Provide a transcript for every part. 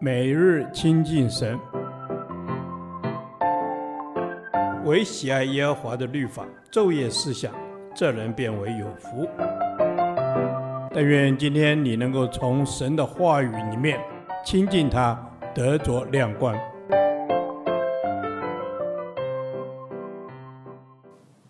每日亲近神，唯喜爱耶和华的律法，昼夜思想，这人便为有福。但愿今天你能够从神的话语里面亲近他，得着亮光。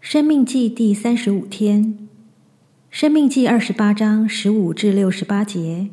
生命记第三十五天，生命记二十八章十五至六十八节。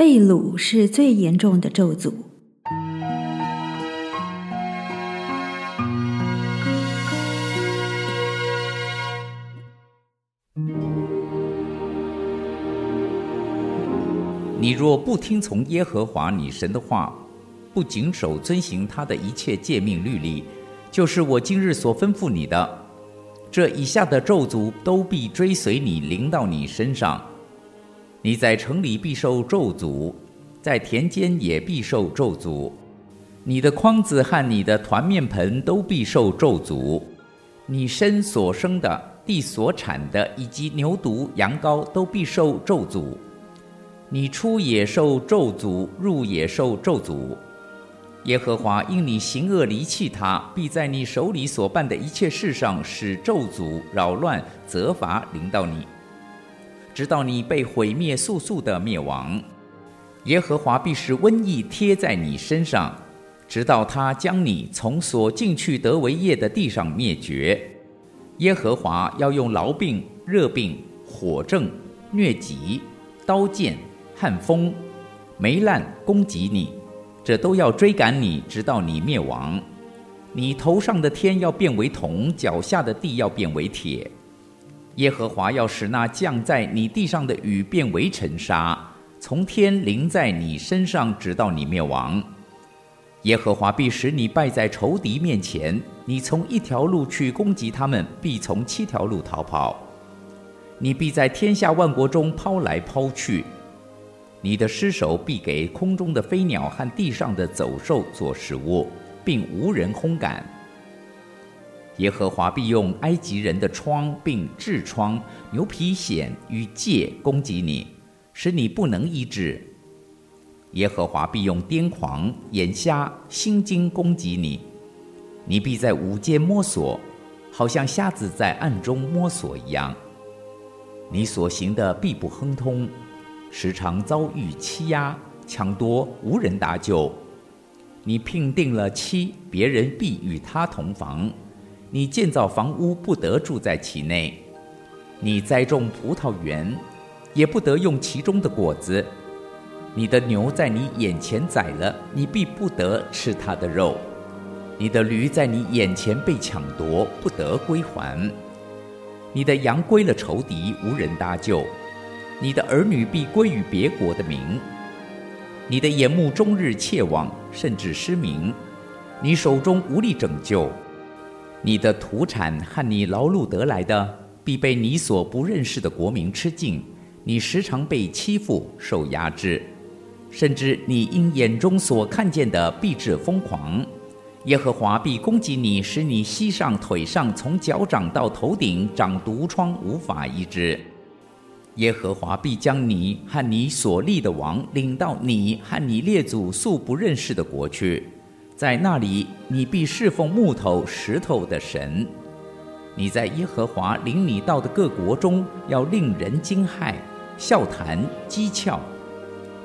被掳是最严重的咒诅。你若不听从耶和华你神的话，不谨守遵行他的一切诫命律例，就是我今日所吩咐你的，这以下的咒诅都必追随你，临到你身上。你在城里必受咒诅，在田间也必受咒诅。你的筐子和你的团面盆都必受咒诅。你身所生的、地所产的，以及牛犊、羊羔都必受咒诅。你出也受咒诅，入也受咒诅。耶和华因你行恶离弃他，必在你手里所办的一切事上使咒诅、扰乱、责罚临到你。直到你被毁灭，速速的灭亡，耶和华必使瘟疫贴在你身上，直到他将你从所进去得为业的地上灭绝。耶和华要用痨病、热病、火症、疟疾、刀剑、旱风、霉烂攻击你，这都要追赶你，直到你灭亡。你头上的天要变为铜，脚下的地要变为铁。耶和华要使那降在你地上的雨变为尘沙，从天淋在你身上，直到你灭亡。耶和华必使你败在仇敌面前，你从一条路去攻击他们，必从七条路逃跑。你必在天下万国中抛来抛去，你的尸首必给空中的飞鸟和地上的走兽做食物，并无人烘干。耶和华必用埃及人的疮，并痔疮、牛皮癣与疥攻击你，使你不能医治。耶和华必用癫狂、眼瞎、心惊攻击你，你必在午间摸索，好像瞎子在暗中摸索一样。你所行的必不亨通，时常遭遇欺压、抢夺，无人搭救。你聘定了妻，别人必与他同房。你建造房屋，不得住在其内；你栽种葡萄园，也不得用其中的果子。你的牛在你眼前宰了，你必不得吃它的肉；你的驴在你眼前被抢夺，不得归还。你的羊归了仇敌，无人搭救；你的儿女必归于别国的民。你的眼目终日切望，甚至失明；你手中无力拯救。你的土产和你劳碌得来的，必被你所不认识的国民吃尽。你时常被欺负、受压制，甚至你因眼中所看见的，必致疯狂。耶和华必攻击你，使你膝上、腿上，从脚掌到头顶长毒疮，无法医治。耶和华必将你和你所立的王领到你和你列祖素不认识的国去。在那里，你必侍奉木头、石头的神。你在耶和华领你到的各国中，要令人惊骇、笑谈、讥诮。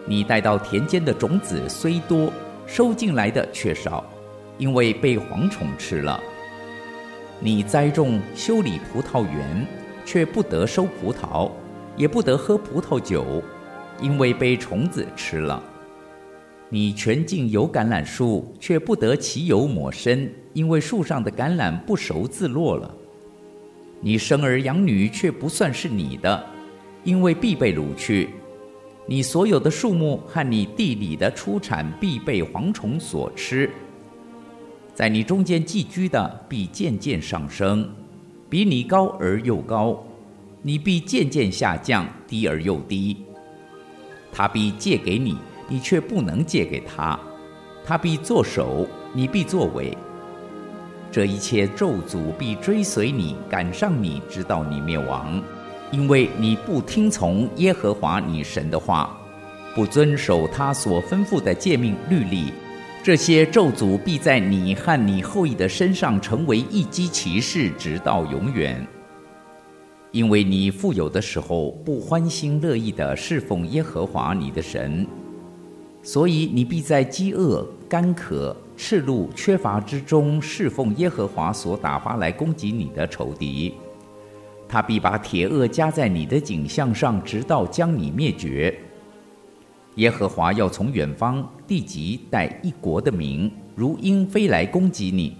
你带到田间的种子虽多，收进来的却少，因为被蝗虫吃了。你栽种、修理葡萄园，却不得收葡萄，也不得喝葡萄酒，因为被虫子吃了。你全尽有橄榄树，却不得其油抹身，因为树上的橄榄不熟自落了。你生儿养女，却不算是你的，因为必被掳去。你所有的树木和你地里的出产，必被蝗虫所吃。在你中间寄居的，必渐渐上升，比你高而又高；你必渐渐下降，低而又低。他必借给你。你却不能借给他，他必作首，你必作尾。这一切咒诅必追随你，赶上你，直到你灭亡，因为你不听从耶和华你神的话。不遵守他所吩咐的诫命律例，这些咒诅必在你和你后裔的身上成为一击骑士，直到永远。因为你富有的时候不欢欣乐意地侍奉耶和华你的神，所以你必在饥饿、干渴、赤露、缺乏之中侍奉耶和华所打发来攻击你的仇敌。他必把铁轭加在你的颈项上，直到将你灭绝。耶和华要从远方地极带一国的民，如鹰飞来攻击你。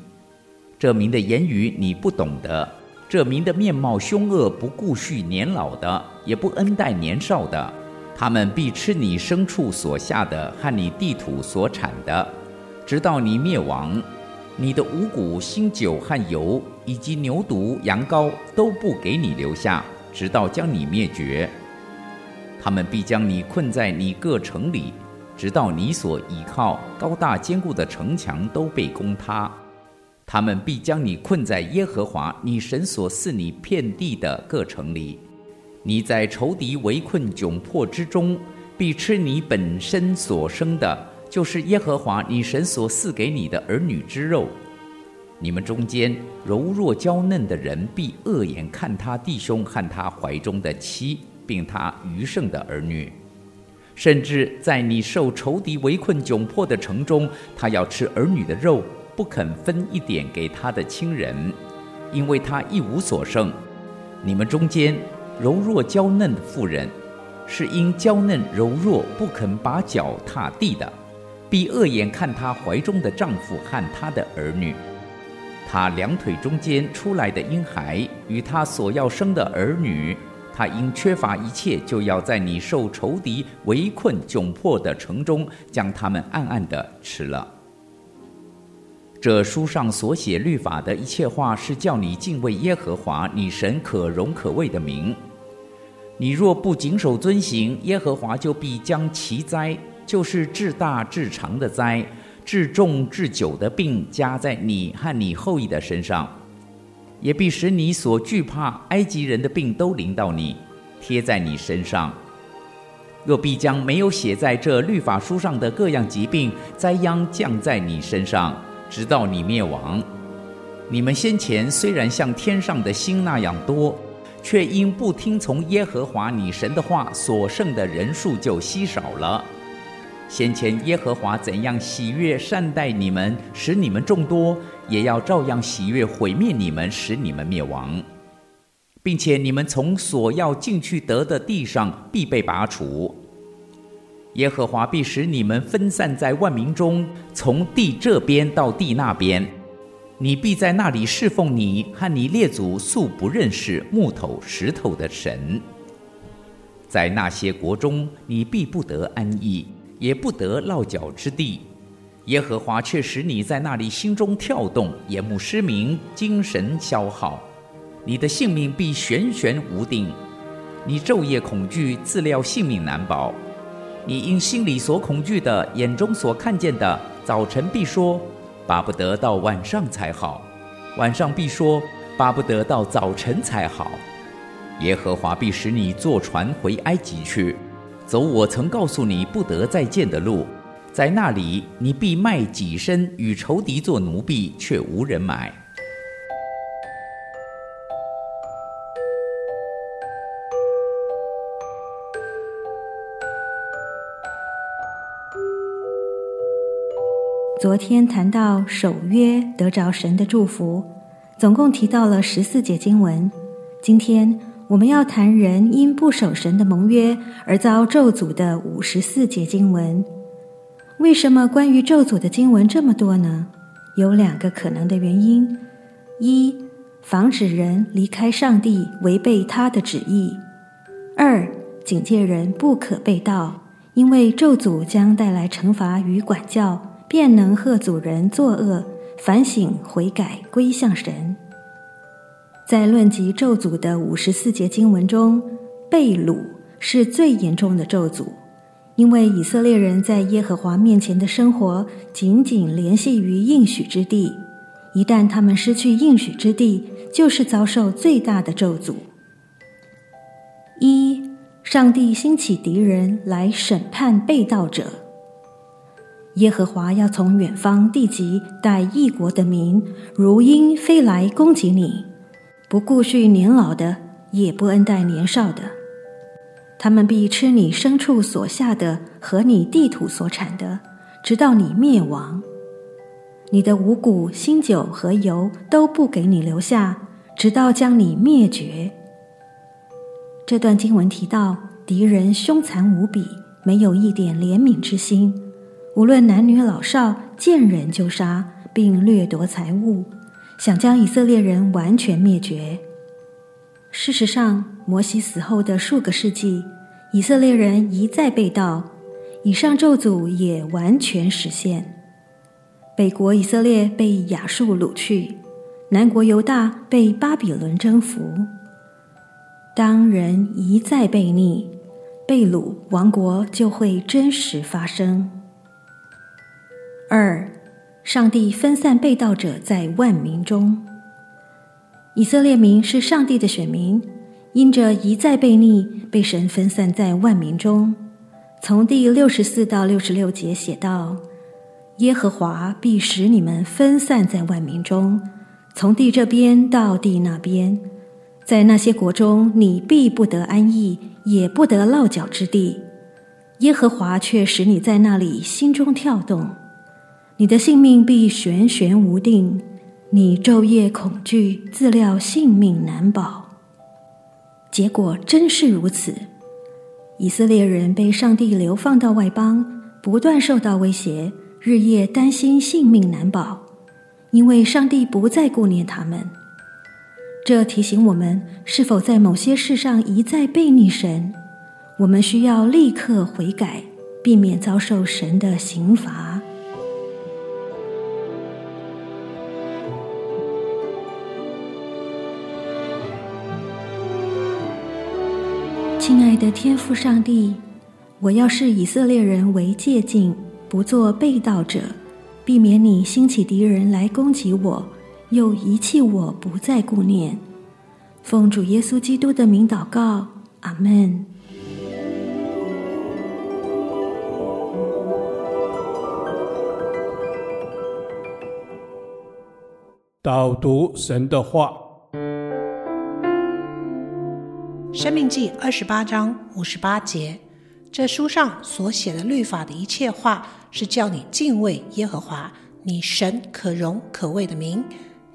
这民的言语你不懂得。这民的面貌凶恶，不顾恤年老的，也不恩待年少的。他们必吃你牲畜所下的和你地土所产的，直到你灭亡。你的五谷、新酒和油，以及牛犊、羊羔，都不给你留下，直到将你灭绝。他们必将你困在你各城里，直到你所倚靠高大坚固的城墙都被攻塌。他们必将你困在耶和华你神所赐你遍地的各城里，你在仇敌围困窘迫之中，必吃你本身所生的，就是耶和华你神所赐给你的儿女之肉。你们中间柔弱娇嫩的人，必恶眼看他弟兄和他怀中的妻，并他余剩的儿女，甚至在你受仇敌围困窘迫的城中，他要吃儿女的肉。不肯分一点给他的亲人，因为他一无所剩。你们中间柔弱娇嫩的妇人，是因娇嫩柔弱不肯把脚踏地的，必恶眼看她怀中的丈夫和她的儿女。她两腿中间出来的婴孩与她所要生的儿女，她因缺乏一切，就要在你受仇敌围困窘迫的城中，将他们暗暗的吃了。这书上所写律法的一切话，是叫你敬畏耶和华你神可荣可畏的名。你若不谨守遵行，耶和华就必将其灾，就是至大至长的灾、至重至久的病，加在你和你后裔的身上，也必使你所惧怕埃及人的病都临到你，贴在你身上。又必将没有写在这律法书上的各样疾病灾殃降在你身上。直到你灭亡，你们先前虽然像天上的星那样多，却因不听从耶和华你神的话，所剩的人数就稀少了。先前耶和华怎样喜悦善待你们，使你们众多，也要照样喜悦毁灭你们，使你们灭亡，并且你们从所要进去得的地上必被拔除。耶和华必使你们分散在万民中，从地这边到地那边，你必在那里侍奉你和你列祖素不认识木头石头的神。在那些国中，你必不得安逸，也不得落脚之地。耶和华却使你在那里心中跳动，眼目失明，精神消耗，你的性命必悬悬无定。你昼夜恐惧，自料性命难保。你因心里所恐惧的，眼中所看见的，早晨必说，巴不得到晚上才好；晚上必说，巴不得到早晨才好。耶和华必使你坐船回埃及去，走我曾告诉你不得再见的路，在那里你必卖己身与仇敌做奴婢，却无人买。昨天谈到守约得着神的祝福，总共提到了十四节经文。今天我们要谈人因不守神的盟约而遭咒诅的五十四节经文。为什么关于咒诅的经文这么多呢？有两个可能的原因：一、防止人离开上帝，违背他的旨意；二、警戒人不可背道，因为咒诅将带来惩罚与管教。便能吓阻人作恶，反省悔改，归向神。在论及咒诅的五十四节经文中，被掳是最严重的咒诅，因为以色列人在耶和华面前的生活紧紧联系于应许之地，一旦他们失去应许之地，就是遭受最大的咒诅。一上帝兴起敌人来审判被盗者。耶和华要从远方地极带异国的民，如鹰飞来攻击你，不顾恤年老的，也不恩待年少的。他们必吃你牲畜所下的和你地土所产的，直到你灭亡。你的五谷、新酒和油都不给你留下，直到将你灭绝。这段经文提到敌人凶残无比，没有一点怜悯之心，无论男女老少，见人就杀，并掠夺财物，想将以色列人完全灭绝。事实上，摩西死后的数个世纪，以色列人一再被盗，以上咒诅也完全实现。北国以色列被亚述掳去，南国犹大被巴比伦征服。当人一再被逆、被掳，王国就会真实发生。二，上帝分散背道者在万民中。以色列民是上帝的选民，因着一再悖逆，被神分散在万民中。从第六十四到六十六节写道：耶和华必使你们分散在万民中，从地这边到地那边。在那些国中，你必不得安逸，也不得落脚之地。耶和华却使你在那里心中跳动，你的性命必悬悬无定，你昼夜恐惧，自料性命难保。结果真是如此，以色列人被上帝流放到外邦，不断受到威胁，日夜担心性命难保，因为上帝不再顾念他们。这提醒我们，是否在某些事上一再悖逆神，我们需要立刻悔改，避免遭受神的刑罚。亲爱的天父上帝，我要视以色列人为借镜，不做背道者，避免你兴起敌人来攻击我。又遗弃我，不再顾念。奉主耶稣基督的名祷告，阿门。导读神的话，《生命记》二十八章五十八节，这书上所写的律法的一切话，是叫你敬畏耶和华，你神可荣可畏的名。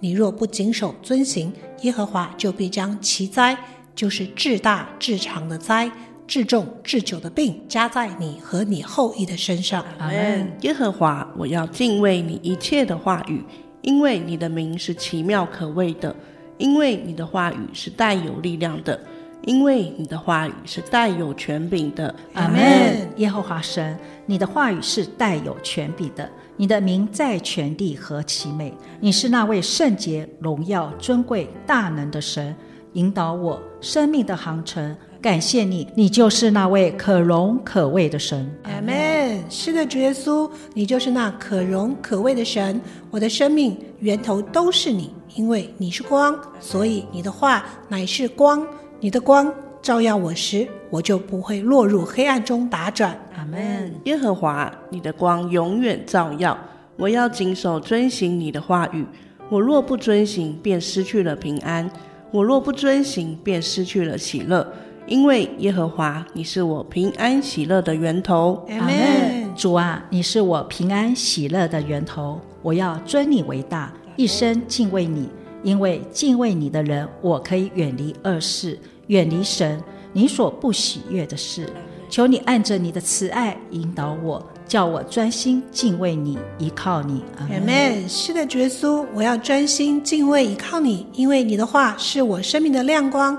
你若不谨守遵行，耶和华就必将其灾，就是至大至长的灾、至重至久的病，加在你和你后裔的身上。阿门。耶和华，我要敬畏你一切的话语，因为你的名是奇妙可畏的，因为你的话语是带有力量的，因为你的话语是带有权柄的。阿门。耶和华神，你的话语是带有权柄的。你的名在全地何其美！你是那位圣洁、荣耀、尊贵、大能的神，引导我生命的航程。感谢你，你就是那位可荣可畏的神。阿门。是的，主耶稣，你就是那可荣可畏的神。我的生命源头都是你，因为你是光，所以你的话乃是光。你的光照耀我时，我就不会落入黑暗中打转。阿门。耶和华，你的光永远照耀。我要谨守遵行你的话语。我若不遵行，便失去了平安；我若不遵行，便失去了喜乐。因为耶和华，你是我平安喜乐的源头。阿门。主啊，你是我平安喜乐的源头。我要尊你为大，一生敬畏你。因为敬畏你的人，我可以远离恶事，远离神你所不喜悦的事。求你按着你的慈爱引导我，叫我专心敬畏你，依靠你。阿门。是的，主耶稣，我要专心敬畏依靠你，因为你的话是我生命的亮光。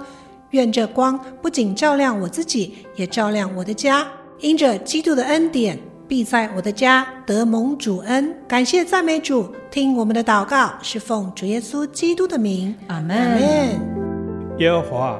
愿这光不仅照亮我自己，也照亮我的家。因着基督的恩典，必在我的家得蒙主恩。感谢赞美主，听我们的祷告，是奉主耶稣基督的名。阿门。耶和华，